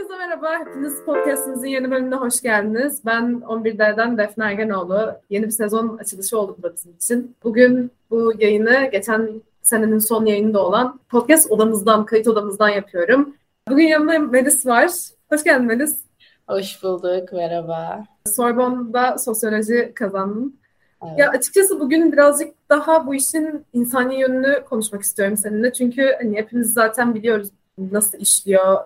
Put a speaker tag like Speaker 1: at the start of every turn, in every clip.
Speaker 1: Herkese merhaba. Hepiniz podcastimizin yeni bölümüne hoş geldiniz. Ben 11D'den Defne Ergenoğlu. Yeni bir sezon açılışı oldu bu bizim için. Bugün bu yayını geçen senenin son yayında olan podcast odamızdan, kayıt odamızdan yapıyorum. Bugün yanımda Melis var. Hoş geldin Melis.
Speaker 2: Hoş bulduk, merhaba.
Speaker 1: Sorbonne'da sosyoloji kazandın. Evet. Ya açıkçası bugün birazcık daha bu işin insani yönünü konuşmak istiyorum seninle. Çünkü hani hepimiz zaten biliyoruz nasıl işliyor,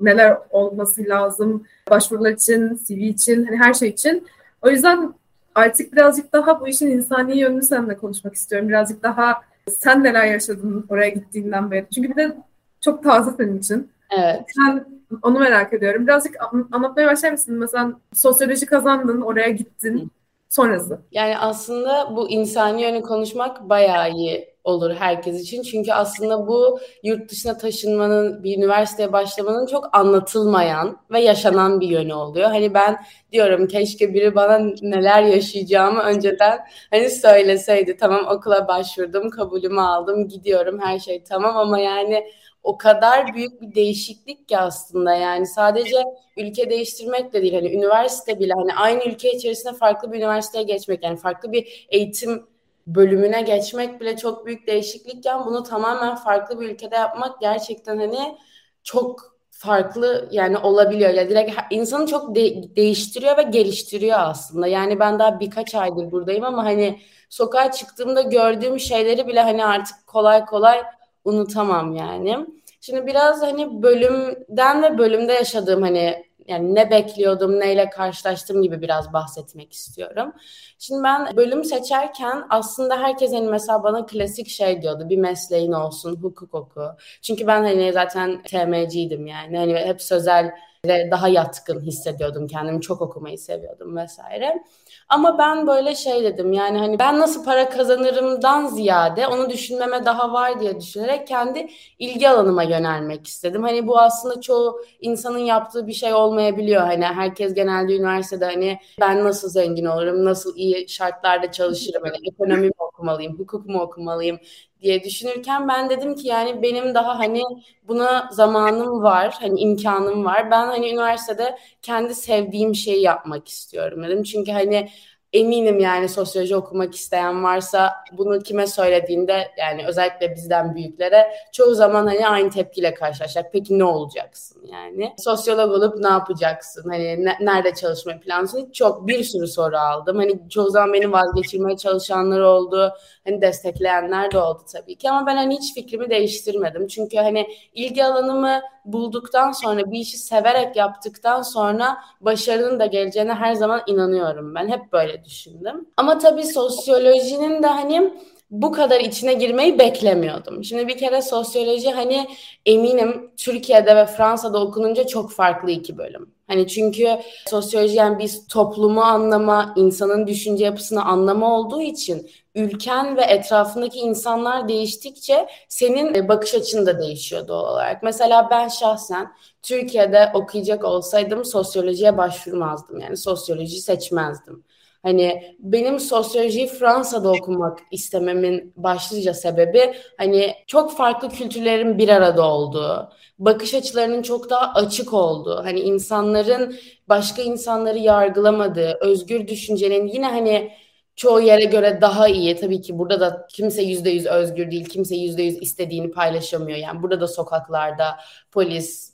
Speaker 1: neler olması lazım başvurular için, CV için, hani her şey için. O yüzden artık birazcık daha bu işin insani yönünü seninle konuşmak istiyorum. Birazcık daha sen neler yaşadın oraya gittiğinden beri. Çünkü bir de çok taze senin için.
Speaker 2: Evet.
Speaker 1: Sen onu merak ediyorum. Birazcık anlatmaya başlar mısın? Mesela sosyoloji kazandın, oraya gittin. Sonrası.
Speaker 2: Yani aslında bu insani yönü konuşmak bayağı iyi olur herkes için. Çünkü aslında bu yurt dışına taşınmanın, bir üniversiteye başlamanın çok anlatılmayan ve yaşanan bir yönü oluyor. Hani ben diyorum keşke biri bana neler yaşayacağımı önceden hani söyleseydi. Tamam okula başvurdum, kabulümü aldım, gidiyorum her şey tamam ama yani o kadar büyük bir değişiklik ki aslında yani sadece ülke değiştirmek de değil hani üniversite bile hani aynı ülke içerisinde farklı bir üniversiteye geçmek yani farklı bir eğitim bölümüne geçmek bile çok büyük değişiklikken bunu tamamen farklı bir ülkede yapmak gerçekten hani çok farklı yani olabiliyor. Yani direkt insanı çok de- değiştiriyor ve geliştiriyor aslında. Yani ben daha birkaç aydır buradayım ama hani sokağa çıktığımda gördüğüm şeyleri bile hani artık kolay kolay unutamam yani. Şimdi biraz hani bölümden ve bölümde yaşadığım hani yani ne bekliyordum, neyle karşılaştım gibi biraz bahsetmek istiyorum. Şimdi ben bölüm seçerken aslında herkes hani mesela bana klasik şey diyordu. Bir mesleğin olsun, hukuk oku. Çünkü ben hani zaten TMC'ydim yani. Hani hep sözel daha yatkın hissediyordum kendimi. Çok okumayı seviyordum vesaire. Ama ben böyle şey dedim yani hani ben nasıl para kazanırımdan ziyade onu düşünmeme daha var diye düşünerek kendi ilgi alanıma yönelmek istedim. Hani bu aslında çoğu insanın yaptığı bir şey olmayabiliyor. Hani herkes genelde üniversitede hani ben nasıl zengin olurum, nasıl iyi şartlarda çalışırım, hani ekonomi mi okumalıyım, hukuk mu okumalıyım diye düşünürken ben dedim ki yani benim daha hani buna zamanım var, hani imkanım var. Ben hani üniversitede kendi sevdiğim şeyi yapmak istiyorum dedim. Çünkü hani eminim yani sosyoloji okumak isteyen varsa bunu kime söylediğinde yani özellikle bizden büyüklere çoğu zaman hani aynı tepkiyle karşılaşacak. Peki ne olacaksın yani? Sosyolog olup ne yapacaksın? Hani ne, nerede çalışma planısın? Çok bir sürü soru aldım. Hani çoğu zaman beni vazgeçirmeye çalışanlar oldu. Hani destekleyenler de oldu tabii ki ama ben hani hiç fikrimi değiştirmedim. Çünkü hani ilgi alanımı bulduktan sonra bir işi severek yaptıktan sonra başarının da geleceğine her zaman inanıyorum ben. Hep böyle düşündüm. Ama tabii sosyolojinin de hani bu kadar içine girmeyi beklemiyordum. Şimdi bir kere sosyoloji hani eminim Türkiye'de ve Fransa'da okununca çok farklı iki bölüm. Hani çünkü sosyoloji yani biz toplumu anlama, insanın düşünce yapısını anlama olduğu için ülken ve etrafındaki insanlar değiştikçe senin bakış açın da değişiyor doğal olarak. Mesela ben şahsen Türkiye'de okuyacak olsaydım sosyolojiye başvurmazdım. Yani sosyoloji seçmezdim. Hani benim sosyolojiyi Fransa'da okumak istememin başlıca sebebi hani çok farklı kültürlerin bir arada olduğu, bakış açılarının çok daha açık olduğu, hani insanların başka insanları yargılamadığı, özgür düşüncenin yine hani çoğu yere göre daha iyi. Tabii ki burada da kimse yüzde yüz özgür değil, kimse yüzde yüz istediğini paylaşamıyor. Yani burada da sokaklarda polis,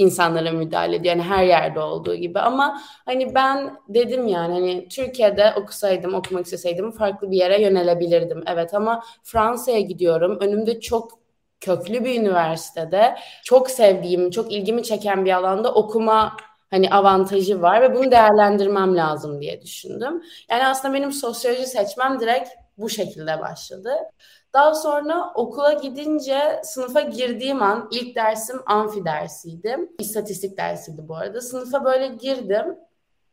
Speaker 2: insanlara müdahale ediyor. Yani her yerde olduğu gibi ama hani ben dedim yani hani Türkiye'de okusaydım, okumak isteseydim farklı bir yere yönelebilirdim. Evet ama Fransa'ya gidiyorum. Önümde çok köklü bir üniversitede çok sevdiğim, çok ilgimi çeken bir alanda okuma hani avantajı var ve bunu değerlendirmem lazım diye düşündüm. Yani aslında benim sosyoloji seçmem direkt bu şekilde başladı. Daha sonra okula gidince sınıfa girdiğim an ilk dersim amfi dersiydi. İstatistik dersiydi bu arada. Sınıfa böyle girdim.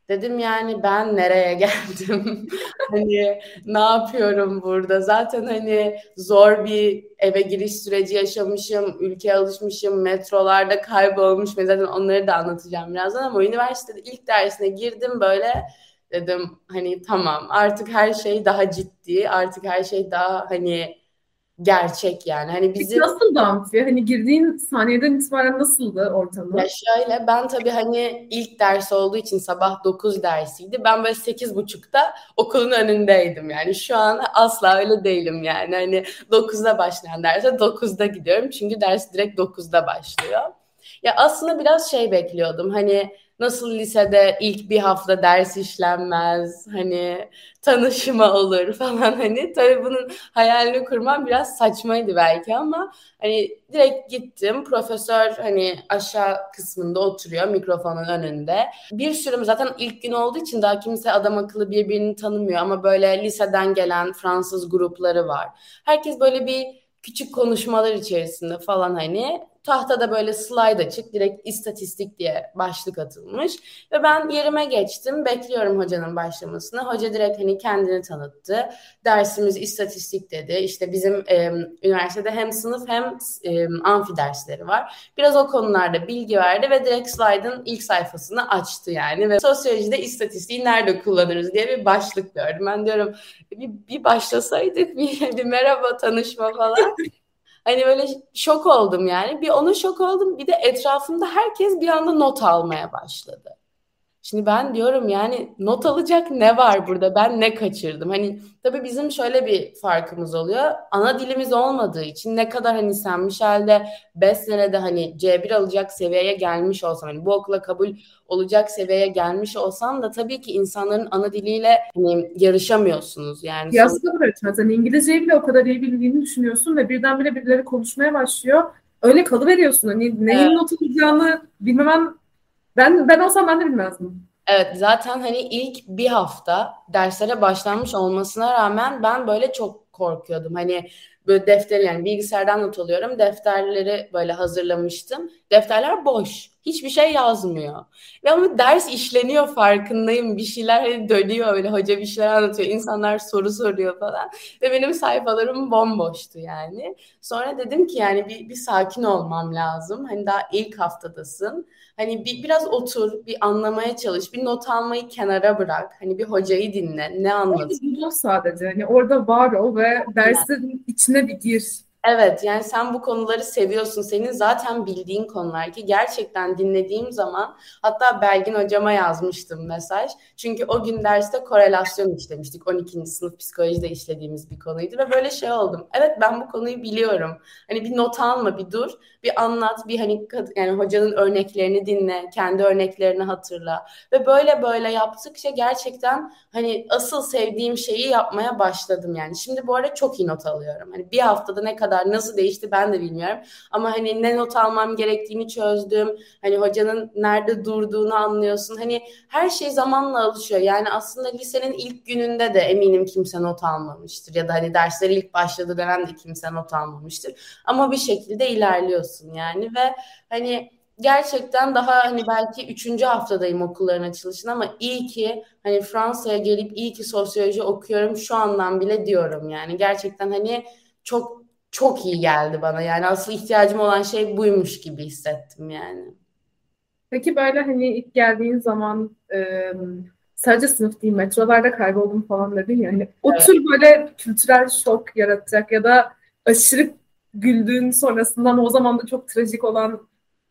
Speaker 2: Dedim yani ben nereye geldim? hani ne yapıyorum burada? Zaten hani zor bir eve giriş süreci yaşamışım, ülkeye alışmışım, metrolarda kaybolmuş. Zaten onları da anlatacağım birazdan ama üniversitede ilk dersine girdim böyle dedim hani tamam artık her şey daha ciddi, artık her şey daha hani gerçek yani. Hani
Speaker 1: bizim nasıl amfi? Hani girdiğin saniyeden itibaren nasıldı ortamı?
Speaker 2: Ya şöyle ben tabii hani ilk ders olduğu için sabah 9 dersiydi. Ben böyle 8.30'da okulun önündeydim yani. Şu an asla öyle değilim yani. Hani 9'da başlayan derse 9'da gidiyorum. Çünkü ders direkt 9'da başlıyor. Ya aslında biraz şey bekliyordum. Hani nasıl lisede ilk bir hafta ders işlenmez, hani tanışma olur falan hani tabii bunun hayalini kurmam biraz saçmaydı belki ama hani direkt gittim profesör hani aşağı kısmında oturuyor mikrofonun önünde. Bir sürü zaten ilk gün olduğu için daha kimse adam akıllı birbirini tanımıyor ama böyle liseden gelen Fransız grupları var. Herkes böyle bir küçük konuşmalar içerisinde falan hani tahtada böyle slide açık direkt istatistik diye başlık atılmış. Ve ben yerime geçtim. Bekliyorum hocanın başlamasını. Hoca direkt hani kendini tanıttı. Dersimiz istatistik dedi. İşte bizim e, üniversitede hem sınıf hem e, amfi dersleri var. Biraz o konularda bilgi verdi ve direkt slide'ın ilk sayfasını açtı yani. Ve sosyolojide istatistiği nerede kullanırız diye bir başlık gördüm. Ben diyorum bir, bir başlasaydık bir, bir merhaba tanışma falan Hani böyle şok oldum yani. Bir ona şok oldum. Bir de etrafımda herkes bir anda not almaya başladı. Şimdi ben diyorum yani not alacak ne var burada? Ben ne kaçırdım? Hani tabii bizim şöyle bir farkımız oluyor. Ana dilimiz olmadığı için ne kadar hani sen Michel'de 5 senede hani C1 alacak seviyeye gelmiş olsam hani bu okula kabul olacak seviyeye gelmiş olsam da tabii ki insanların ana diliyle hani yarışamıyorsunuz yani.
Speaker 1: Kıyasla bırakmaz. Hani İngilizceyi bile o kadar iyi bildiğini düşünüyorsun ve birdenbire birileri konuşmaya başlıyor. Öyle kalıveriyorsun. Hani neyin evet. not alacağını bilmemen ben ben olsam ben de bilmezdim.
Speaker 2: Evet zaten hani ilk bir hafta derslere başlanmış olmasına rağmen ben böyle çok korkuyordum. Hani böyle defter yani bilgisayardan not alıyorum. Defterleri böyle hazırlamıştım. Defterler boş. Hiçbir şey yazmıyor. Ve ama ders işleniyor farkındayım. Bir şeyler hani dönüyor öyle hoca bir şeyler anlatıyor. İnsanlar soru soruyor falan. Ve benim sayfalarım bomboştu yani. Sonra dedim ki yani bir, bir sakin olmam lazım. Hani daha ilk haftadasın. Hani bir, biraz otur, bir anlamaya çalış, bir not almayı kenara bırak. Hani bir hocayı dinle, ne anlatıyor.
Speaker 1: sadece. Hani orada var ol ve dersin yani. içine bir gir.
Speaker 2: Evet yani sen bu konuları seviyorsun. Senin zaten bildiğin konular ki gerçekten dinlediğim zaman hatta Belgin hocama yazmıştım mesaj. Çünkü o gün derste korelasyon işlemiştik. 12. sınıf psikolojide işlediğimiz bir konuydu ve böyle şey oldum. Evet ben bu konuyu biliyorum. Hani bir not alma bir dur. Bir anlat bir hani yani hocanın örneklerini dinle. Kendi örneklerini hatırla. Ve böyle böyle yaptıkça gerçekten hani asıl sevdiğim şeyi yapmaya başladım yani. Şimdi bu arada çok iyi not alıyorum. Hani bir haftada ne kadar kadar nasıl değişti ben de bilmiyorum. Ama hani ne not almam gerektiğini çözdüm. Hani hocanın nerede durduğunu anlıyorsun. Hani her şey zamanla alışıyor. Yani aslında lisenin ilk gününde de eminim kimse not almamıştır. Ya da hani dersleri ilk başladı dönemde kimse not almamıştır. Ama bir şekilde ilerliyorsun yani ve hani gerçekten daha hani belki üçüncü haftadayım okulların açılışına ama iyi ki hani Fransa'ya gelip iyi ki sosyoloji okuyorum şu andan bile diyorum yani gerçekten hani çok çok iyi geldi bana. Yani asıl ihtiyacım olan şey buymuş gibi hissettim yani.
Speaker 1: Peki böyle hani ilk geldiğin zaman e, sadece sınıf değil metrolarda kayboldum falan dedin ya. Hani evet. o tür böyle kültürel şok yaratacak ya da aşırı güldüğün sonrasından o zaman da çok trajik olan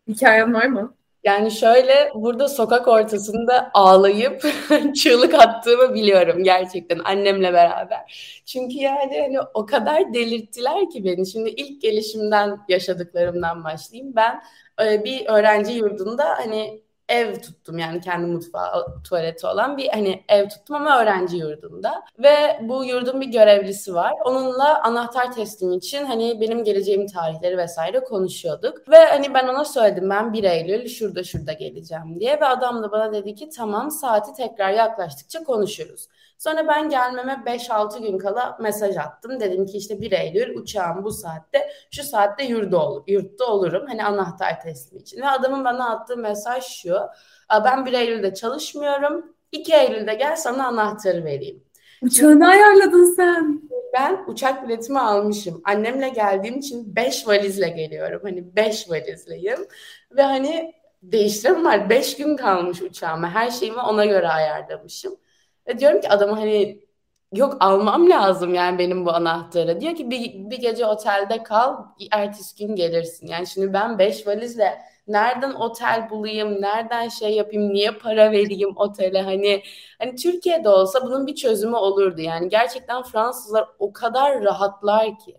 Speaker 1: hikayen var mı?
Speaker 2: Yani şöyle burada sokak ortasında ağlayıp çığlık attığımı biliyorum gerçekten annemle beraber. Çünkü yani hani o kadar delirttiler ki beni. Şimdi ilk gelişimden yaşadıklarımdan başlayayım. Ben e, bir öğrenci yurdunda hani ev tuttum yani kendi mutfağı, tuvaleti olan bir hani ev tuttum ama öğrenci yurdunda. Ve bu yurdun bir görevlisi var. Onunla anahtar teslim için hani benim geleceğim tarihleri vesaire konuşuyorduk. Ve hani ben ona söyledim ben 1 Eylül şurada şurada geleceğim diye. Ve adam da bana dedi ki tamam saati tekrar yaklaştıkça konuşuruz. Sonra ben gelmeme 5-6 gün kala mesaj attım. Dedim ki işte 1 Eylül uçağım bu saatte şu saatte yurda olur, yurtta olurum. Hani anahtar teslim için. Ve adamın bana attığı mesaj şu. Ben 1 Eylül'de çalışmıyorum. 2 Eylül'de gel sana anahtarı vereyim.
Speaker 1: Uçağını ayarladın sen.
Speaker 2: Ben uçak biletimi almışım. Annemle geldiğim için 5 valizle geliyorum. Hani 5 valizleyim. Ve hani değiştirem var. 5 gün kalmış uçağıma. Her şeyimi ona göre ayarlamışım. Ve diyorum ki adama hani yok almam lazım yani benim bu anahtarı. Diyor ki bir, bir gece otelde kal, ertesi gün gelirsin. Yani şimdi ben beş valizle nereden otel bulayım, nereden şey yapayım, niye para vereyim otele hani hani Türkiye'de olsa bunun bir çözümü olurdu. Yani gerçekten Fransızlar o kadar rahatlar ki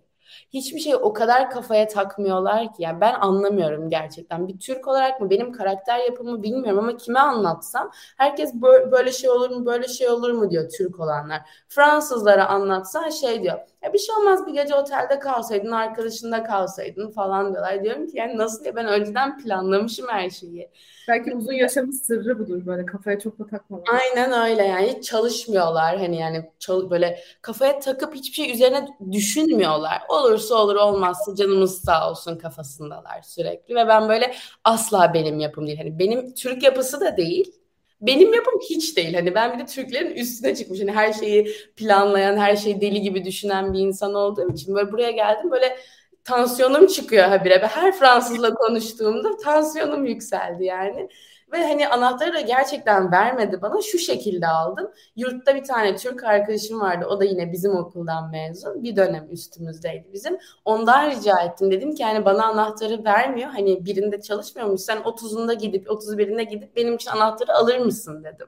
Speaker 2: hiçbir şey o kadar kafaya takmıyorlar ki. Yani ben anlamıyorum gerçekten. Bir Türk olarak mı benim karakter yapımı bilmiyorum ama kime anlatsam herkes böyle şey olur mu böyle şey olur mu diyor Türk olanlar. Fransızlara anlatsa şey diyor. Ya bir şey olmaz bir gece otelde kalsaydın, arkadaşında kalsaydın falan diyorlar. Diyorum ki yani nasıl diye ben önceden planlamışım her şeyi.
Speaker 1: Belki uzun yaşamın sırrı budur böyle kafaya çok da takmamak.
Speaker 2: Aynen öyle yani hiç çalışmıyorlar hani yani çal böyle kafaya takıp hiçbir şey üzerine düşünmüyorlar. Olursa olur olmazsa canımız sağ olsun kafasındalar sürekli ve ben böyle asla benim yapım değil. Hani benim Türk yapısı da değil benim yapım hiç değil. Hani ben bir de Türklerin üstüne çıkmış. Hani her şeyi planlayan, her şeyi deli gibi düşünen bir insan olduğum için böyle buraya geldim böyle tansiyonum çıkıyor habire. Her Fransızla konuştuğumda tansiyonum yükseldi yani. Ve hani anahtarı da gerçekten vermedi bana. Şu şekilde aldım. Yurtta bir tane Türk arkadaşım vardı. O da yine bizim okuldan mezun. Bir dönem üstümüzdeydi bizim. Ondan rica ettim. Dedim ki yani bana anahtarı vermiyor. Hani birinde çalışmıyormuş. Sen 30'unda gidip 31'inde gidip benim için anahtarı alır mısın dedim.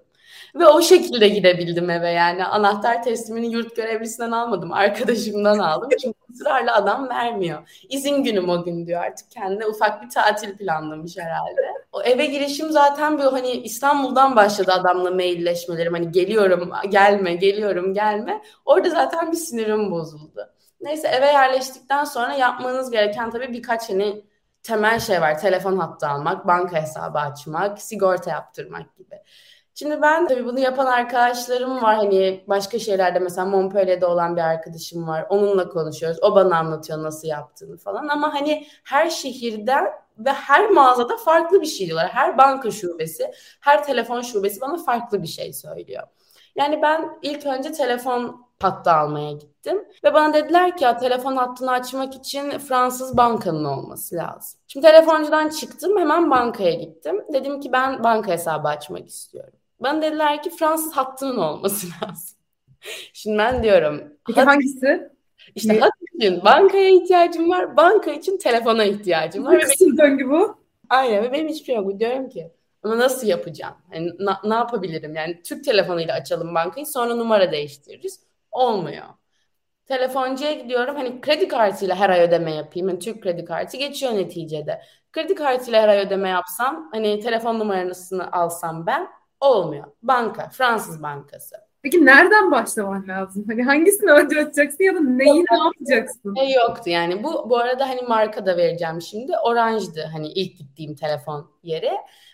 Speaker 2: Ve o şekilde gidebildim eve yani. Anahtar teslimini yurt görevlisinden almadım. Arkadaşımdan aldım. Çünkü ısrarla adam vermiyor. İzin günüm o gün diyor artık. Kendine ufak bir tatil planlamış herhalde. O eve girişim zaten bir hani İstanbul'dan başladı adamla mailleşmelerim. Hani geliyorum gelme geliyorum gelme. Orada zaten bir sinirim bozuldu. Neyse eve yerleştikten sonra yapmanız gereken tabii birkaç hani temel şey var. Telefon hattı almak, banka hesabı açmak, sigorta yaptırmak gibi. Şimdi ben tabii bunu yapan arkadaşlarım var. Hani başka şeylerde mesela Montpellier'de olan bir arkadaşım var. Onunla konuşuyoruz. O bana anlatıyor nasıl yaptığını falan. Ama hani her şehirde ve her mağazada farklı bir şey diyorlar. Her banka şubesi, her telefon şubesi bana farklı bir şey söylüyor. Yani ben ilk önce telefon hattı almaya gittim. Ve bana dediler ki ya telefon hattını açmak için Fransız bankanın olması lazım. Şimdi telefoncudan çıktım hemen bankaya gittim. Dedim ki ben banka hesabı açmak istiyorum. Bana dediler ki Fransız hattının olması lazım. Şimdi ben diyorum.
Speaker 1: Peki hat, hangisi?
Speaker 2: İşte hat için bankaya ihtiyacım var. Banka için telefona ihtiyacım var.
Speaker 1: Kısım döngü bu.
Speaker 2: Aynen ve benim hiçbir şey yok. Diyorum ki ama nasıl yapacağım? Yani na, ne yapabilirim? Yani Türk telefonuyla açalım bankayı sonra numara değiştiririz. Olmuyor. Telefoncuya gidiyorum. Hani kredi kartıyla her ay ödeme yapayım. Yani Türk kredi kartı geçiyor neticede. Kredi kartıyla her ay ödeme yapsam hani telefon numarasını alsam ben Olmuyor. Banka, Fransız bankası.
Speaker 1: Peki nereden başlaman lazım? Hani hangisini önce açacaksın ya da neyi ne yapacaksın?
Speaker 2: Ne yoktu yani. Bu bu arada hani marka da vereceğim şimdi. Orange'dı hani ilk gittiğim telefon yeri.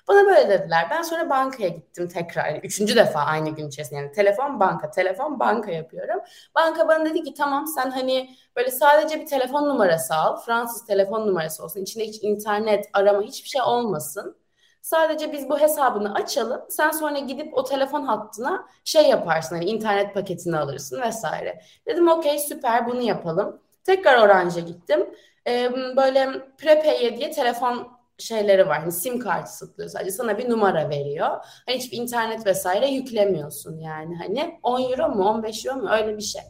Speaker 2: Bana böyle dediler. Ben sonra bankaya gittim tekrar. Yani üçüncü defa aynı gün içerisinde. Yani telefon banka, telefon banka yapıyorum. Banka bana dedi ki tamam sen hani böyle sadece bir telefon numarası al. Fransız telefon numarası olsun. İçinde hiç internet, arama hiçbir şey olmasın. Sadece biz bu hesabını açalım. Sen sonra gidip o telefon hattına şey yaparsın. Hani internet paketini alırsın vesaire. Dedim okey süper bunu yapalım. Tekrar Orange'a gittim. Ee, böyle prepay diye telefon şeyleri var. Hani sim kartı satılıyor sadece. Sana bir numara veriyor. Hani hiçbir internet vesaire yüklemiyorsun yani. Hani 10 euro mu 15 euro mu öyle bir şey.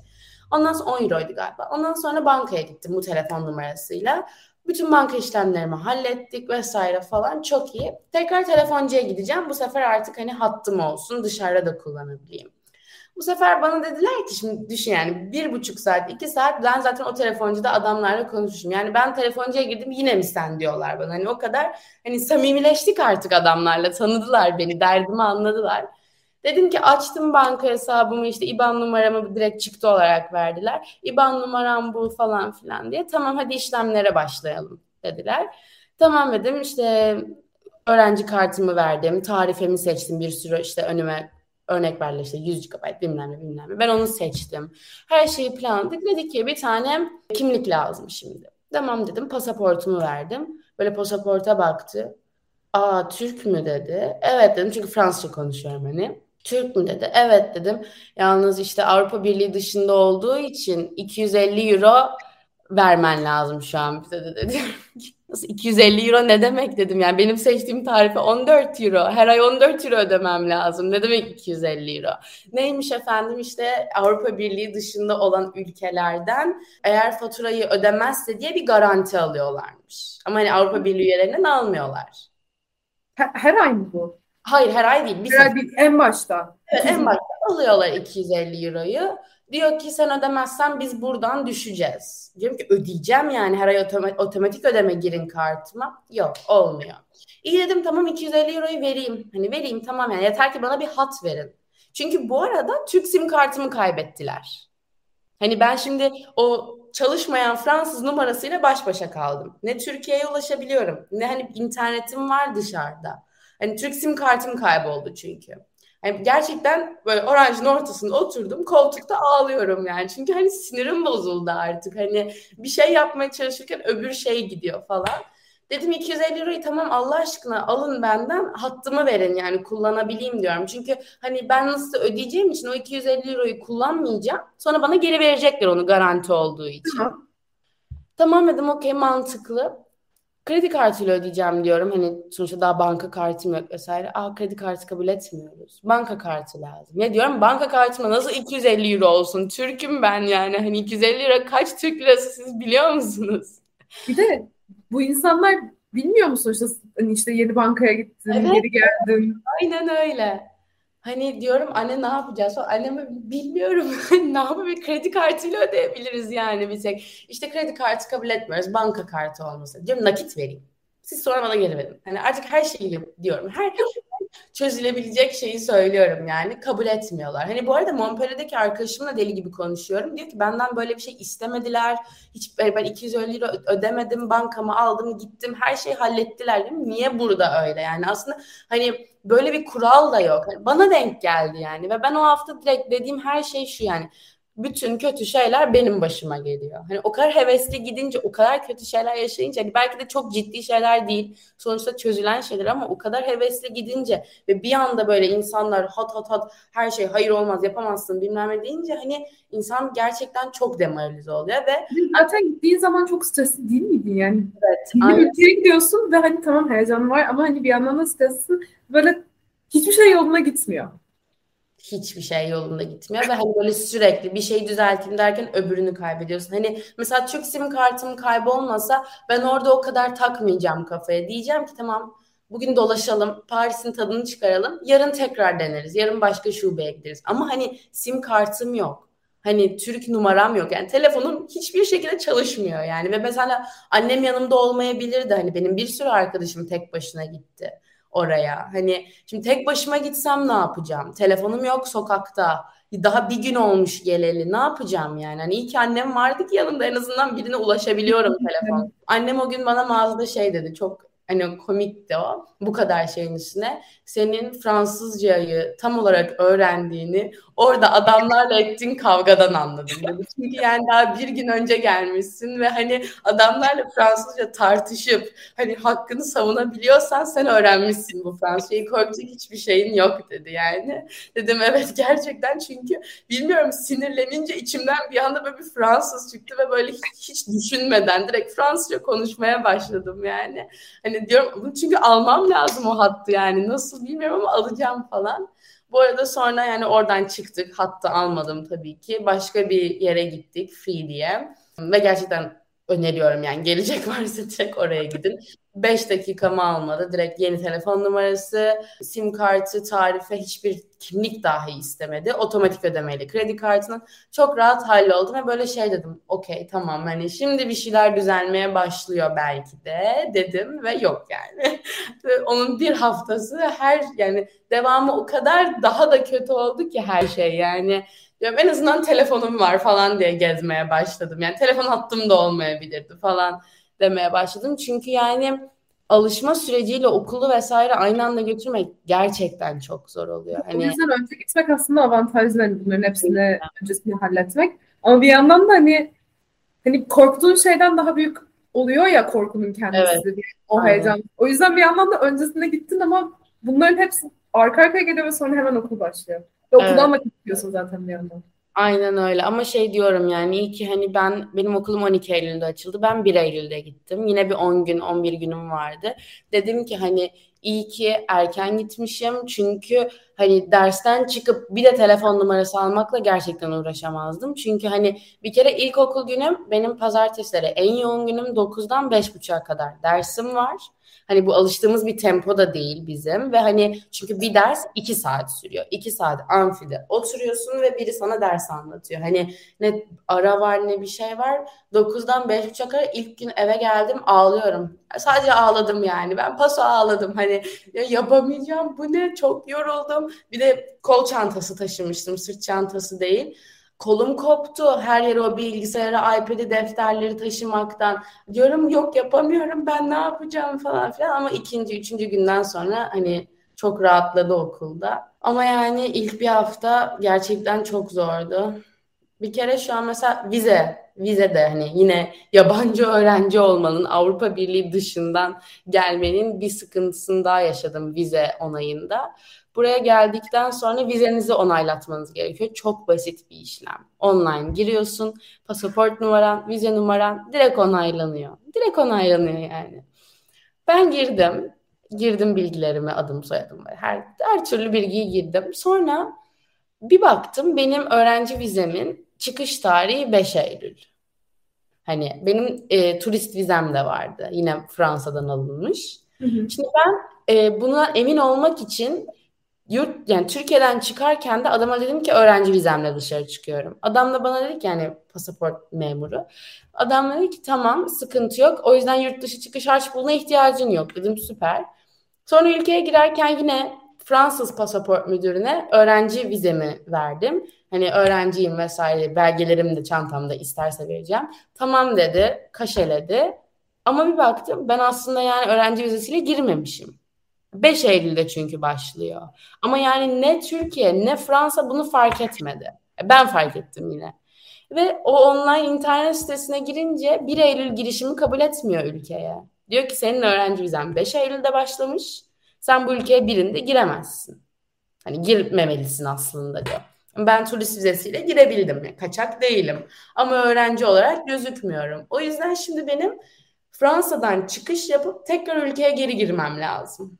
Speaker 2: Ondan sonra 10 euroydu galiba. Ondan sonra bankaya gittim bu telefon numarasıyla. Bütün banka işlemlerimi hallettik vesaire falan çok iyi. Tekrar telefoncuya gideceğim. Bu sefer artık hani hattım olsun dışarıda da kullanabileyim. Bu sefer bana dediler ki şimdi düşün yani bir buçuk saat iki saat ben zaten o telefoncuda adamlarla konuşmuşum. Yani ben telefoncuya girdim yine mi sen diyorlar bana. Hani o kadar hani samimileştik artık adamlarla tanıdılar beni derdimi anladılar. Dedim ki açtım banka hesabımı işte IBAN numaramı direkt çıktı olarak verdiler. IBAN numaram bu falan filan diye. Tamam hadi işlemlere başlayalım dediler. Tamam dedim işte öğrenci kartımı verdim. Tarifemi seçtim bir sürü işte önüme örnek verdiler işte 100 GB bilmem ne bilmem ne. Ben onu seçtim. Her şeyi planladık. Dedi ki bir tane kimlik lazım şimdi. Tamam dedim pasaportumu verdim. Böyle pasaporta baktı. Aa Türk mü dedi. Evet dedim çünkü Fransızca konuşuyorum hani. Türk mü dedi. Evet dedim. Yalnız işte Avrupa Birliği dışında olduğu için 250 euro vermen lazım şu an bize de dedi. Nasıl 250 euro ne demek dedim yani benim seçtiğim tarife 14 euro. Her ay 14 euro ödemem lazım. Ne demek 250 euro? Neymiş efendim işte Avrupa Birliği dışında olan ülkelerden eğer faturayı ödemezse diye bir garanti alıyorlarmış. Ama hani Avrupa Birliği üyelerinden almıyorlar.
Speaker 1: Her, her ay mı bu?
Speaker 2: Hayır her ay değil.
Speaker 1: Bir her ay değil en başta.
Speaker 2: Evet, en başta alıyorlar 250 euroyu. Diyor ki sen ödemezsen biz buradan düşeceğiz. Diyorum ki ödeyeceğim yani her ay otomatik, otomatik ödeme girin kartıma. Yok olmuyor. İyi dedim tamam 250 euroyu vereyim. Hani vereyim tamam yani yeter ki bana bir hat verin. Çünkü bu arada Türk sim kartımı kaybettiler. Hani ben şimdi o çalışmayan Fransız numarasıyla baş başa kaldım. Ne Türkiye'ye ulaşabiliyorum ne hani internetim var dışarıda. Hani Türk sim kartım kayboldu çünkü. Yani gerçekten böyle oranjın ortasında oturdum koltukta ağlıyorum yani. Çünkü hani sinirim bozuldu artık. Hani bir şey yapmaya çalışırken öbür şey gidiyor falan. Dedim 250 lirayı tamam Allah aşkına alın benden hattımı verin yani kullanabileyim diyorum. Çünkü hani ben nasıl ödeyeceğim için o 250 lirayı kullanmayacağım. Sonra bana geri verecekler onu garanti olduğu için. Tamam, tamam dedim okey mantıklı. Kredi kartıyla ödeyeceğim diyorum. Hani sonuçta daha banka kartım yok vesaire. Aa kredi kartı kabul etmiyoruz. Banka kartı lazım. Ya diyorum banka kartıma nasıl 250 euro olsun? Türk'üm ben yani. Hani 250 lira kaç Türk lirası siz biliyor musunuz?
Speaker 1: Bir de bu insanlar bilmiyor mu sonuçta hani işte yeni bankaya gittin, evet. geri geldin.
Speaker 2: Aynen öyle. Hani diyorum anne ne yapacağız? Anneme bilmiyorum ne yapabilir? Kredi kartıyla ödeyebiliriz yani bir tek. İşte kredi kartı kabul etmiyoruz. Banka kartı olmasa. Diyorum nakit vereyim. Siz sonra bana geri. Hani artık her şeyi diyorum. Her çözülebilecek şeyi söylüyorum yani. Kabul etmiyorlar. Hani bu arada Montpellier'deki arkadaşımla deli gibi konuşuyorum. Diyor ki benden böyle bir şey istemediler. Hiç ben 250 lira ödemedim. Bankamı aldım gittim. Her şeyi hallettiler. Mi? Niye burada öyle? Yani aslında hani böyle bir kural da yok. Bana denk geldi yani. Ve ben o hafta direkt dediğim her şey şu yani bütün kötü şeyler benim başıma geliyor. Hani o kadar hevesli gidince, o kadar kötü şeyler yaşayınca, hani belki de çok ciddi şeyler değil, sonuçta çözülen şeyler ama o kadar hevesli gidince ve bir anda böyle insanlar hat hat hat her şey hayır olmaz yapamazsın bilmem ne deyince hani insan gerçekten çok demoralize oluyor ve
Speaker 1: zaten gittiğin zaman çok stresli değil miydin yani? Evet. Ülkeye gidiyorsun ve hani tamam heyecan var ama hani bir yandan da stresli böyle hiçbir şey yoluna gitmiyor
Speaker 2: hiçbir şey yolunda gitmiyor ve hani böyle sürekli bir şey düzelteyim derken öbürünü kaybediyorsun. Hani mesela Türk sim kartım kaybolmasa ben orada o kadar takmayacağım kafaya. Diyeceğim ki tamam bugün dolaşalım, Paris'in tadını çıkaralım. Yarın tekrar deneriz. Yarın başka şubeye gideriz. Ama hani sim kartım yok. Hani Türk numaram yok. Yani telefonum hiçbir şekilde çalışmıyor yani. Ve mesela annem yanımda olmayabilirdi. Hani benim bir sürü arkadaşım tek başına gitti oraya. Hani şimdi tek başıma gitsem ne yapacağım? Telefonum yok sokakta. Daha bir gün olmuş geleli. Ne yapacağım yani? Hani iyi ki annem vardı ki yanında en azından birine ulaşabiliyorum telefon. Annem o gün bana mağazada şey dedi. Çok hani komikti o bu kadar şeyin üstüne senin Fransızcayı tam olarak öğrendiğini orada adamlarla ettiğin kavgadan anladım dedi. Çünkü yani daha bir gün önce gelmişsin ve hani adamlarla Fransızca tartışıp hani hakkını savunabiliyorsan sen öğrenmişsin bu Fransızcayı korkacak hiçbir şeyin yok dedi yani. Dedim evet gerçekten çünkü bilmiyorum sinirlenince içimden bir anda böyle bir Fransız çıktı ve böyle hiç, hiç düşünmeden direkt Fransızca konuşmaya başladım yani. Hani diyorum çünkü almam lazım o hattı yani nasıl bilmiyorum ama alacağım falan. Bu arada sonra yani oradan çıktık. Hatta almadım tabii ki. Başka bir yere gittik free diye. Ve gerçekten öneriyorum yani gelecek varsa direkt oraya gidin. 5 dakikamı almadı. Direkt yeni telefon numarası, sim kartı, tarife hiçbir kimlik dahi istemedi. Otomatik ödemeyle kredi kartının çok rahat halloldu ve böyle şey dedim. Okey tamam hani şimdi bir şeyler düzelmeye başlıyor belki de dedim ve yok yani. Onun bir haftası her yani devamı o kadar daha da kötü oldu ki her şey yani. Diyorum en azından telefonum var falan diye gezmeye başladım. Yani telefon hattım da olmayabilirdi falan demeye başladım. Çünkü yani alışma süreciyle okulu vesaire aynı anda götürmek gerçekten çok zor oluyor.
Speaker 1: Hani... O yüzden önce gitmek aslında avantajlı hani bunların hepsini öncesini halletmek. Ama bir yandan da hani hani korktuğun şeyden daha büyük oluyor ya korkunun kendisi. Evet. O Aynen. heyecan. O yüzden bir yandan da öncesinde gittin ama bunların hepsi arka arkaya geliyor ve sonra hemen okul başlıyor. Ve okuldan evet. vakit zaten bir yandan.
Speaker 2: Aynen öyle ama şey diyorum yani iyi ki hani ben benim okulum 12 Eylül'de açıldı. Ben 1 Eylül'de gittim. Yine bir 10 gün 11 günüm vardı. Dedim ki hani iyi ki erken gitmişim çünkü hani dersten çıkıp bir de telefon numarası almakla gerçekten uğraşamazdım. Çünkü hani bir kere ilkokul günüm benim pazartesileri en yoğun günüm 9'dan 5.30'a kadar dersim var. Hani bu alıştığımız bir tempo da değil bizim ve hani çünkü bir ders iki saat sürüyor. İki saat amfide oturuyorsun ve biri sana ders anlatıyor. Hani ne ara var ne bir şey var. 9'dan 5.30'a kadar ilk gün eve geldim ağlıyorum. Sadece ağladım yani. Ben paso ağladım. Hani ya yapamayacağım bu ne çok yoruldum. Bir de kol çantası taşımıştım sırt çantası değil. Kolum koptu. Her yere o bilgisayarı, iPad'i, defterleri taşımaktan. Diyorum yok yapamıyorum ben ne yapacağım falan filan. Ama ikinci, üçüncü günden sonra hani çok rahatladı okulda. Ama yani ilk bir hafta gerçekten çok zordu. Bir kere şu an mesela vize, vize de hani yine yabancı öğrenci olmanın, Avrupa Birliği dışından gelmenin bir sıkıntısını daha yaşadım vize onayında. Buraya geldikten sonra vizenizi onaylatmanız gerekiyor. Çok basit bir işlem. Online giriyorsun, pasaport numaran, vize numaran direkt onaylanıyor. Direkt onaylanıyor yani. Ben girdim. Girdim bilgilerimi, adım soyadım her, her türlü bilgiyi girdim. Sonra bir baktım benim öğrenci vizemin çıkış tarihi 5 Eylül. Hani benim e, turist vizem de vardı. Yine Fransa'dan alınmış. Hı hı. Şimdi ben e, buna emin olmak için yurt yani Türkiye'den çıkarken de adama dedim ki öğrenci vizemle dışarı çıkıyorum. Adam da bana dedi ki yani pasaport memuru. Adam dedi ki tamam sıkıntı yok. O yüzden yurt dışı çıkış harç buluna ihtiyacın yok dedim süper. Sonra ülkeye girerken yine Fransız pasaport müdürüne öğrenci vizemi verdim. Hani öğrenciyim vesaire belgelerimi de çantamda isterse vereceğim. Tamam dedi, kaşeledi. Ama bir baktım ben aslında yani öğrenci vizesiyle girmemişim. 5 Eylül'de çünkü başlıyor. Ama yani ne Türkiye ne Fransa bunu fark etmedi. Ben fark ettim yine. Ve o online internet sitesine girince 1 Eylül girişimi kabul etmiyor ülkeye. Diyor ki senin öğrenci vizen 5 Eylül'de başlamış. Sen bu ülkeye birinde giremezsin. Hani girmemelisin aslında diyor. Ben turist vizesiyle girebildim. Kaçak değilim. Ama öğrenci olarak gözükmüyorum. O yüzden şimdi benim Fransa'dan çıkış yapıp tekrar ülkeye geri girmem lazım.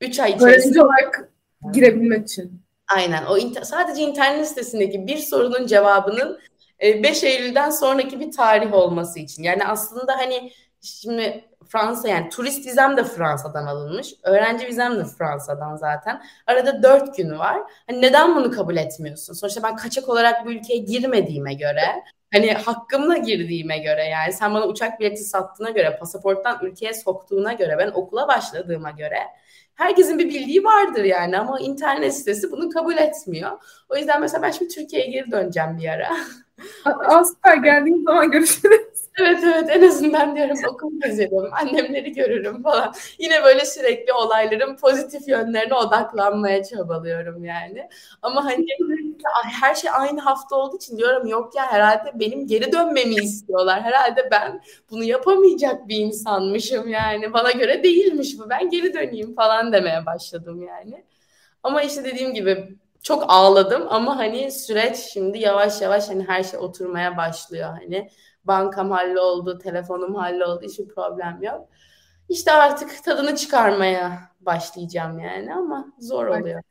Speaker 2: 3 ay içerisinde.
Speaker 1: Öğrenci olarak girebilmek için.
Speaker 2: Aynen. O inter- sadece internet sitesindeki bir sorunun cevabının 5 e, Eylül'den sonraki bir tarih olması için. Yani aslında hani şimdi Fransa yani turist vizem de Fransa'dan alınmış. Öğrenci vizem de Fransa'dan zaten. Arada dört günü var. Hani neden bunu kabul etmiyorsun? Sonuçta ben kaçak olarak bu ülkeye girmediğime göre hani hakkımla girdiğime göre yani sen bana uçak bileti sattığına göre pasaporttan ülkeye soktuğuna göre ben okula başladığıma göre herkesin bir bildiği vardır yani ama internet sitesi bunu kabul etmiyor. O yüzden mesela ben şimdi Türkiye'ye geri döneceğim bir ara.
Speaker 1: Süper geldiğim zaman görüşürüz.
Speaker 2: Evet evet en azından diyorum okul gezerim, annemleri görürüm falan. Yine böyle sürekli olayların pozitif yönlerine odaklanmaya çabalıyorum yani. Ama hani her şey aynı hafta olduğu için diyorum yok ya herhalde benim geri dönmemi istiyorlar. Herhalde ben bunu yapamayacak bir insanmışım yani. Bana göre değilmiş bu. Ben geri döneyim falan demeye başladım yani. Ama işte dediğim gibi çok ağladım ama hani süreç şimdi yavaş yavaş hani her şey oturmaya başlıyor hani bankam halloldu, telefonum halloldu, hiçbir problem yok. İşte artık tadını çıkarmaya başlayacağım yani ama zor oluyor.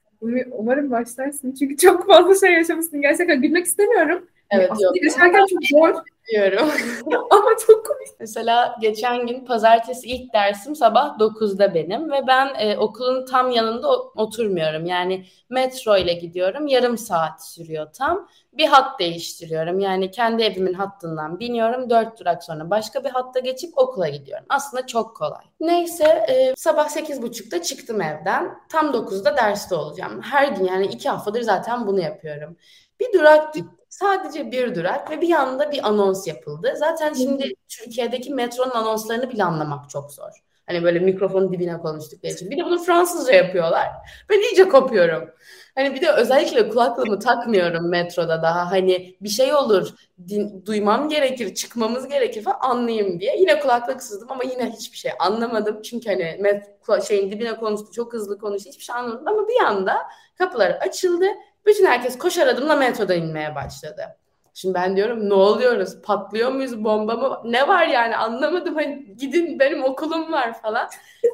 Speaker 1: Umarım başlarsın çünkü çok fazla şey yaşamışsın. Gerçekten gülmek istemiyorum.
Speaker 2: Evet
Speaker 1: Aslında yok. yaşarken çok zor.
Speaker 2: Diyorum.
Speaker 1: Ama çok komik.
Speaker 2: Mesela geçen gün pazartesi ilk dersim sabah 9'da benim ve ben e, okulun tam yanında oturmuyorum. Yani metro ile gidiyorum. Yarım saat sürüyor tam. Bir hat değiştiriyorum. Yani kendi evimin hattından biniyorum. Dört durak sonra başka bir hatta geçip okula gidiyorum. Aslında çok kolay. Neyse e, sabah 8.30'da çıktım evden. Tam 9'da derste olacağım. Her gün yani iki haftadır zaten bunu yapıyorum. Bir durak Sadece bir durak ve bir yanda bir anons yapıldı. Zaten şimdi Türkiye'deki metronun anonslarını bile anlamak çok zor. Hani böyle mikrofonun dibine konuştukları için. Bir de bunu Fransızca yapıyorlar. Ben iyice kopuyorum. Hani bir de özellikle kulaklığımı takmıyorum metroda daha. Hani bir şey olur, din, duymam gerekir, çıkmamız gerekir falan anlayayım diye. Yine kulaklık sızdım ama yine hiçbir şey anlamadım. Çünkü hani met, şeyin dibine konuştu, çok hızlı konuştu, hiçbir şey anlamadım. Ama bir anda kapılar açıldı Bütün herkes koşar adımla metrodan inmeye başladı. Şimdi ben diyorum ne oluyoruz? Patlıyor muyuz? Bomba mı? Ne var yani anlamadım. Hani gidin benim okulum var falan.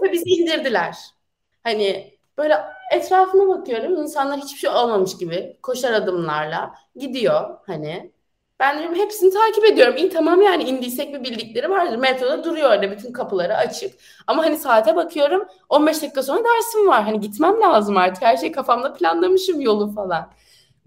Speaker 2: Ve bizi indirdiler. Hani böyle etrafıma bakıyorum. insanlar hiçbir şey olmamış gibi koşar adımlarla gidiyor hani. Ben diyorum hepsini takip ediyorum. İyi tamam yani indiysek bir bildikleri vardır. Metroda duruyor orada bütün kapıları açık. Ama hani saate bakıyorum 15 dakika sonra dersim var. Hani gitmem lazım artık. Her şeyi kafamda planlamışım yolu falan.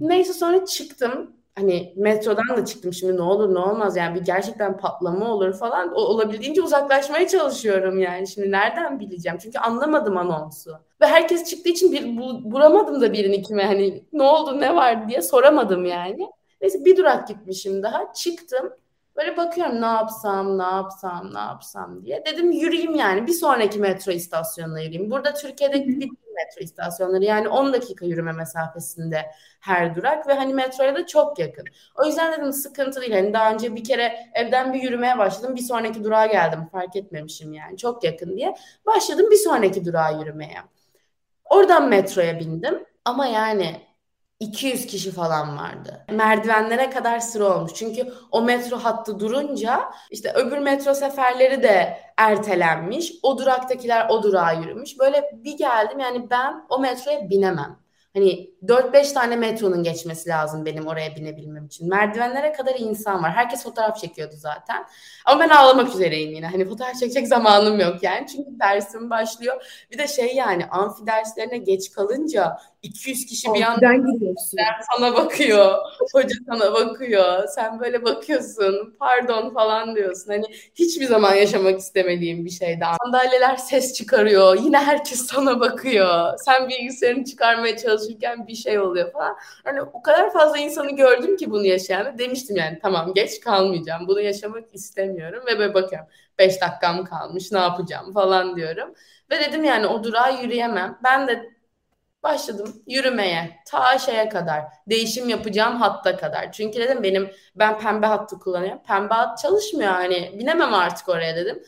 Speaker 2: Neyse sonra çıktım hani metrodan da çıktım şimdi ne olur ne olmaz yani bir gerçekten patlama olur falan o, olabildiğince uzaklaşmaya çalışıyorum yani şimdi nereden bileceğim çünkü anlamadım anonsu ve herkes çıktığı için bir bu, bulamadım da birini kime hani ne oldu ne var diye soramadım yani neyse bir durak gitmişim daha çıktım Böyle bakıyorum ne yapsam, ne yapsam, ne yapsam diye. Dedim yürüyeyim yani bir sonraki metro istasyonuna yürüyeyim. Burada Türkiye'de bütün metro istasyonları yani 10 dakika yürüme mesafesinde her durak ve hani metroya da çok yakın. O yüzden dedim sıkıntı değil. Hani daha önce bir kere evden bir yürümeye başladım. Bir sonraki durağa geldim. Fark etmemişim yani. Çok yakın diye. Başladım bir sonraki durağa yürümeye. Oradan metroya bindim. Ama yani 200 kişi falan vardı. Merdivenlere kadar sıra olmuş. Çünkü o metro hattı durunca işte öbür metro seferleri de ertelenmiş. O duraktakiler o durağa yürümüş. Böyle bir geldim yani ben o metroya binemem. Hani 4-5 tane metronun geçmesi lazım benim oraya binebilmem için. Merdivenlere kadar insan var. Herkes fotoğraf çekiyordu zaten. Ama ben ağlamak üzereyim yine. Hani fotoğraf çekecek zamanım yok yani. Çünkü dersim başlıyor. Bir de şey yani amfi derslerine geç kalınca 200 kişi bir anda sana bakıyor. Hoca sana bakıyor. Sen böyle bakıyorsun. Pardon falan diyorsun. Hani hiçbir zaman yaşamak istemediğim bir şeydi. Sandalyeler ses çıkarıyor. Yine herkes sana bakıyor. Sen bilgisayarını çıkarmaya çalışırken bir şey oluyor falan. Hani o kadar fazla insanı gördüm ki bunu yaşayan. Demiştim yani tamam geç kalmayacağım. Bunu yaşamak istemiyorum. Ve böyle bakıyorum. 5 dakikam kalmış ne yapacağım falan diyorum. Ve dedim yani o durağa yürüyemem. Ben de başladım yürümeye ta şeye kadar değişim yapacağım hatta kadar. Çünkü dedim benim ben pembe hattı kullanıyorum. Pembe hat çalışmıyor hani binemem artık oraya dedim.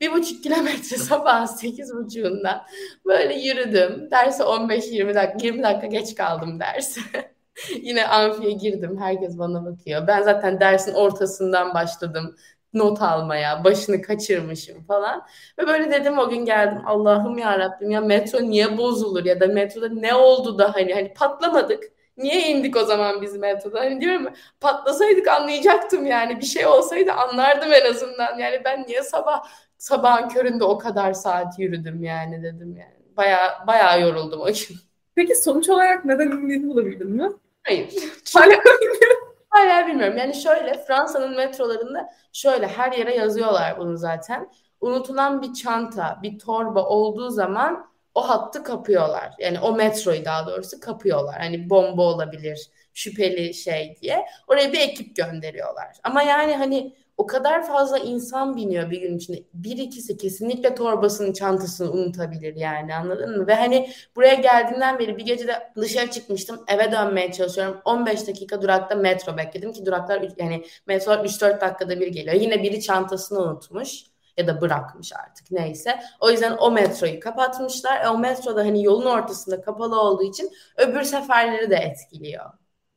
Speaker 2: Bir buçuk kilometre sabah sekiz buçuğunda böyle yürüdüm. Derse 15-20 dakika 20 dakika geç kaldım derse. Yine amfiye girdim. Herkes bana bakıyor. Ben zaten dersin ortasından başladım not almaya, başını kaçırmışım falan. Ve böyle dedim o gün geldim Allah'ım ya Rabbim ya metro niye bozulur ya da metroda ne oldu da hani hani patlamadık. Niye indik o zaman biz metroda? Hani diyorum patlasaydık anlayacaktım yani. Bir şey olsaydı anlardım en azından. Yani ben niye sabah sabahın köründe o kadar saat yürüdüm yani dedim yani. Baya baya yoruldum o gün.
Speaker 1: Peki sonuç olarak neden indiğini bulabildin mi?
Speaker 2: Hayır. Hala Hala bilmiyorum. Yani şöyle Fransa'nın metrolarında şöyle her yere yazıyorlar bunu zaten. Unutulan bir çanta, bir torba olduğu zaman o hattı kapıyorlar. Yani o metroyu daha doğrusu kapıyorlar. Hani bomba olabilir, şüpheli şey diye. Oraya bir ekip gönderiyorlar. Ama yani hani o kadar fazla insan biniyor bir gün içinde. Bir ikisi kesinlikle torbasının çantasını unutabilir yani anladın mı? Ve hani buraya geldiğinden beri bir gece de dışarı çıkmıştım. Eve dönmeye çalışıyorum. 15 dakika durakta metro bekledim ki duraklar yani metrolar 3-4 dakikada bir geliyor. Yine biri çantasını unutmuş ya da bırakmış artık neyse. O yüzden o metroyu kapatmışlar. E, o metroda hani yolun ortasında kapalı olduğu için öbür seferleri de etkiliyor.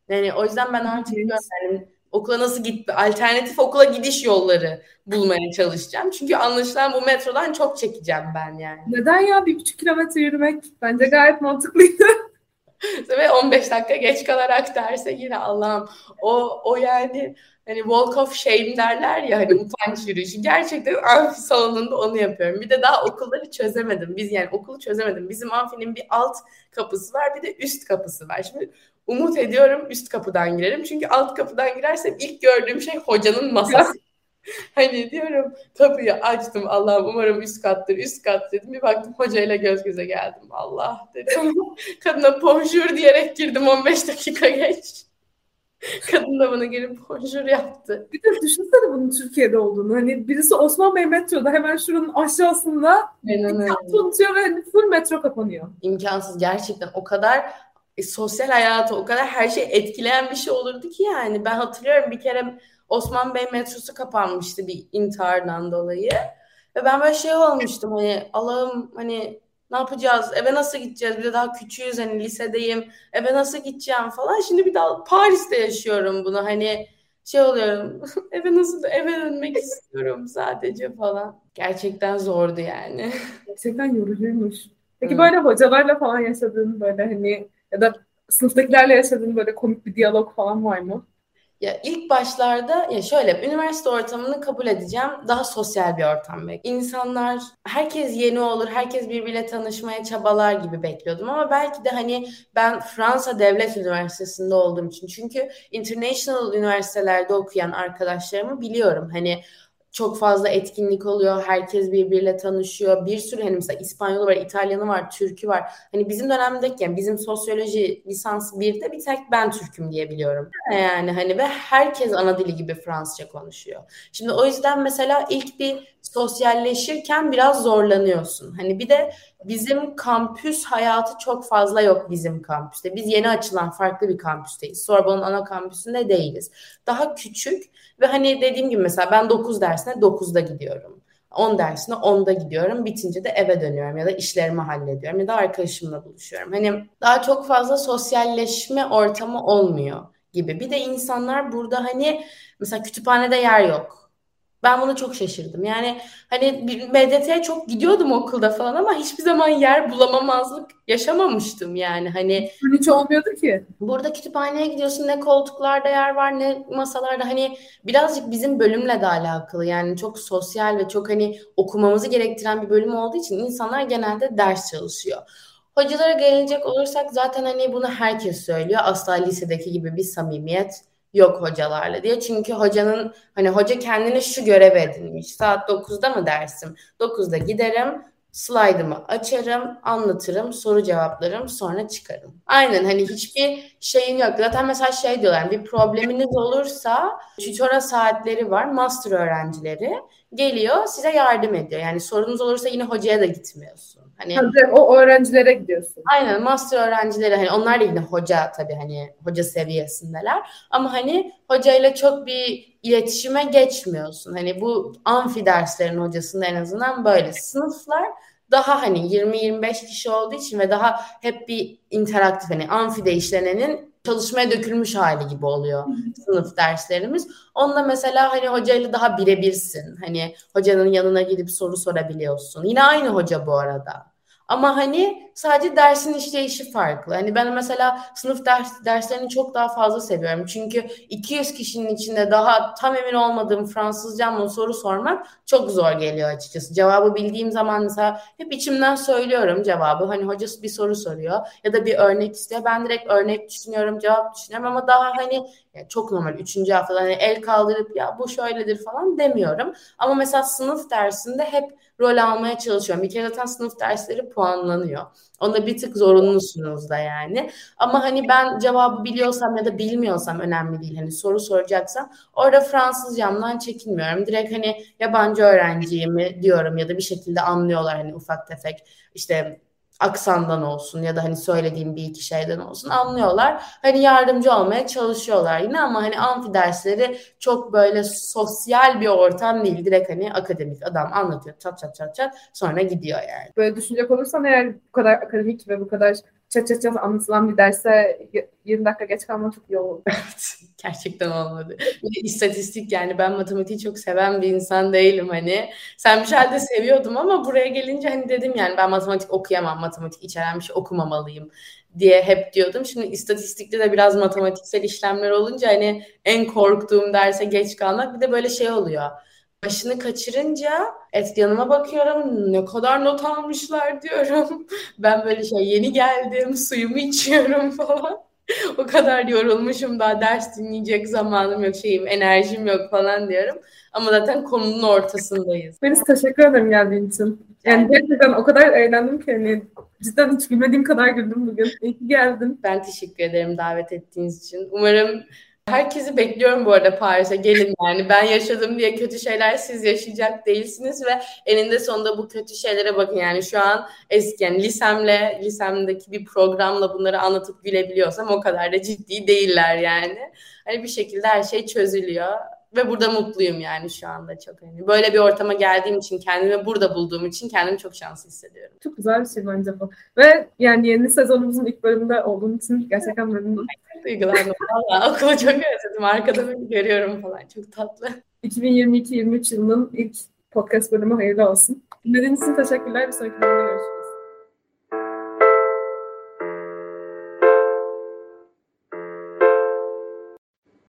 Speaker 2: Yani o yüzden ben artık yani okula nasıl git alternatif okula gidiş yolları bulmaya çalışacağım. Çünkü anlaşılan bu metrodan çok çekeceğim ben yani.
Speaker 1: Neden ya bir buçuk kilometre yürümek bence gayet mantıklıydı.
Speaker 2: Ve 15 dakika geç kalarak derse yine Allah'ım o o yani hani walk of shame derler ya hani utanç yürüyüşü. Gerçekten amfi salonunda onu yapıyorum. Bir de daha okulları çözemedim. Biz yani okulu çözemedim. Bizim amfinin bir alt kapısı var bir de üst kapısı var. Şimdi umut ediyorum üst kapıdan girerim. Çünkü alt kapıdan girersem ilk gördüğüm şey hocanın masası. hani diyorum kapıyı açtım Allah'ım umarım üst kattır üst kat dedim. Bir baktım hocayla göz göze geldim. Allah dedim. Kadına bonjour diyerek girdim 15 dakika geç. Kadın da bana gelip bonjour yaptı.
Speaker 1: Bir de düşünsene bunun Türkiye'de olduğunu. Hani birisi Osman Bey metroda hemen şuranın aşağısında unutuyor ve hani full metro kapanıyor.
Speaker 2: İmkansız gerçekten o kadar e, sosyal hayatı o kadar her şey etkileyen bir şey olurdu ki yani. Ben hatırlıyorum bir kere Osman Bey metrosu kapanmıştı bir intihardan dolayı. Ve ben böyle şey olmuştum hani Allah'ım hani Ne yapacağız? Eve nasıl gideceğiz? Bir de daha küçüğüz hani lisedeyim. Eve nasıl gideceğim falan. Şimdi bir daha Paris'te yaşıyorum bunu. Hani şey oluyorum. eve nasıl eve dönmek istiyorum sadece falan. Gerçekten zordu yani.
Speaker 1: Gerçekten yorucuymuş. Peki hmm. böyle hocalarla falan yaşadığın böyle hani ya da sınıftakilerle yaşadığın böyle komik bir diyalog falan var mı?
Speaker 2: Ya ilk başlarda ya şöyle üniversite ortamını kabul edeceğim. Daha sosyal bir ortam bek. İnsanlar herkes yeni olur, herkes birbiriyle tanışmaya çabalar gibi bekliyordum ama belki de hani ben Fransa Devlet Üniversitesi'nde olduğum için çünkü international üniversitelerde okuyan arkadaşlarımı biliyorum. Hani çok fazla etkinlik oluyor. Herkes birbiriyle tanışıyor. Bir sürü hani mesela İspanyolu var, İtalyanı var, Türkü var. Hani bizim dönemdeki yani bizim sosyoloji lisans 1'de bir tek ben Türk'üm diye biliyorum. Yani hani ve herkes ana dili gibi Fransızca konuşuyor. Şimdi o yüzden mesela ilk bir sosyalleşirken biraz zorlanıyorsun. Hani bir de bizim kampüs hayatı çok fazla yok bizim kampüste. Biz yeni açılan farklı bir kampüsteyiz. Sorbonne'un ana kampüsünde değiliz. Daha küçük ve hani dediğim gibi mesela ben 9 dersine 9'da gidiyorum. 10 dersine 10'da gidiyorum. Bitince de eve dönüyorum ya da işlerimi hallediyorum ya da arkadaşımla buluşuyorum. Hani daha çok fazla sosyalleşme ortamı olmuyor gibi. Bir de insanlar burada hani mesela kütüphanede yer yok ben bunu çok şaşırdım. Yani hani bir MDT'ye çok gidiyordum okulda falan ama hiçbir zaman yer bulamamazlık yaşamamıştım yani. Hani
Speaker 1: hiç olmuyordu ki.
Speaker 2: Burada kütüphaneye gidiyorsun ne koltuklarda yer var ne masalarda hani birazcık bizim bölümle de alakalı. Yani çok sosyal ve çok hani okumamızı gerektiren bir bölüm olduğu için insanlar genelde ders çalışıyor. Hocalara gelecek olursak zaten hani bunu herkes söylüyor. Asla lisedeki gibi bir samimiyet yok hocalarla diye. Çünkü hocanın hani hoca kendini şu görev edinmiş. Saat 9'da mı dersim? 9'da giderim, slaytımı açarım, anlatırım, soru cevaplarım, sonra çıkarım. Aynen hani hiçbir şeyin yok. Zaten mesela şey diyorlar bir probleminiz olursa tutora saatleri var, master öğrencileri geliyor size yardım ediyor. Yani sorunuz olursa yine hocaya da gitmiyorsun.
Speaker 1: Hani tabii, o öğrencilere gidiyorsun.
Speaker 2: Aynen master öğrencileri hani onlar da yine hoca tabii hani hoca seviyesindeler. Ama hani hocayla çok bir iletişime geçmiyorsun. Hani bu amfi derslerin hocasında en azından böyle sınıflar daha hani 20-25 kişi olduğu için ve daha hep bir interaktif hani amfide işlenenin çalışmaya dökülmüş hali gibi oluyor sınıf derslerimiz. Onda mesela hani hocayla daha birebirsin. Hani hocanın yanına gidip soru sorabiliyorsun. Yine aynı hoca bu arada. Ama hani sadece dersin işleyişi farklı. Hani ben mesela sınıf ders, derslerini çok daha fazla seviyorum. Çünkü 200 kişinin içinde daha tam emin olmadığım Fransızcamla soru sormak çok zor geliyor açıkçası. Cevabı bildiğim zaman mesela hep içimden söylüyorum cevabı. Hani hocası bir soru soruyor ya da bir örnek istiyor. Ben direkt örnek düşünüyorum, cevap düşünüyorum ama daha hani yani çok normal üçüncü haftada hani el kaldırıp ya bu şöyledir falan demiyorum. Ama mesela sınıf dersinde hep rol almaya çalışıyorum. Bir kere zaten sınıf dersleri puanlanıyor. Onda bir tık zorunlusunuz da yani. Ama hani ben cevabı biliyorsam ya da bilmiyorsam önemli değil. Hani soru soracaksam orada Fransızcamdan çekinmiyorum. Direkt hani yabancı öğrenciyim diyorum ya da bir şekilde anlıyorlar hani ufak tefek işte aksandan olsun ya da hani söylediğim bir iki şeyden olsun anlıyorlar. Hani yardımcı olmaya çalışıyorlar yine ama hani amfi dersleri çok böyle sosyal bir ortam değil. Direkt hani akademik adam anlatıyor çat çat çat çat sonra gidiyor yani.
Speaker 1: Böyle düşünecek olursan eğer bu kadar akademik ve bu kadar çat çat çat anlatılan bir derse 20 dakika geç kalma çok iyi oldu.
Speaker 2: Evet. Gerçekten olmadı. İstatistik yani ben matematiği çok seven bir insan değilim hani. Sen bir halde seviyordum ama buraya gelince hani dedim yani ben matematik okuyamam, matematik içeren bir şey okumamalıyım diye hep diyordum. Şimdi istatistikte de biraz matematiksel işlemler olunca hani en korktuğum derse geç kalmak bir de böyle şey oluyor. Başını kaçırınca et yanıma bakıyorum ne kadar not almışlar diyorum. Ben böyle şey yeni geldim suyumu içiyorum falan. o kadar yorulmuşum daha ders dinleyecek zamanım yok şeyim enerjim yok falan diyorum. Ama zaten konunun ortasındayız.
Speaker 1: Melis teşekkür ederim geldiğin için. Yani gerçekten o kadar eğlendim ki hani cidden hiç gülmediğim kadar güldüm bugün. İyi ki geldin.
Speaker 2: Ben teşekkür ederim davet ettiğiniz için. Umarım Herkesi bekliyorum bu arada Paris'e. Gelin yani. Ben yaşadım diye kötü şeyler siz yaşayacak değilsiniz ve eninde sonunda bu kötü şeylere bakın. Yani şu an eski yani lisemle, lisemdeki bir programla bunları anlatıp gülebiliyorsam o kadar da ciddi değiller yani. Hani bir şekilde her şey çözülüyor. Ve burada mutluyum yani şu anda çok. Yani böyle bir ortama geldiğim için, kendimi burada bulduğum için kendimi çok şanslı hissediyorum.
Speaker 1: Çok güzel bir şey bence bu. Ve yani yeni sezonumuzun ilk bölümünde olduğum için gerçekten memnunum.
Speaker 2: Duygulandım. Valla okulu çok özledim. Arkada beni görüyorum falan. Çok tatlı.
Speaker 1: 2022-23 yılının ilk podcast bölümü hayırlı olsun. Dinlediğiniz için teşekkürler. Bir sonraki bölümde görüşürüz.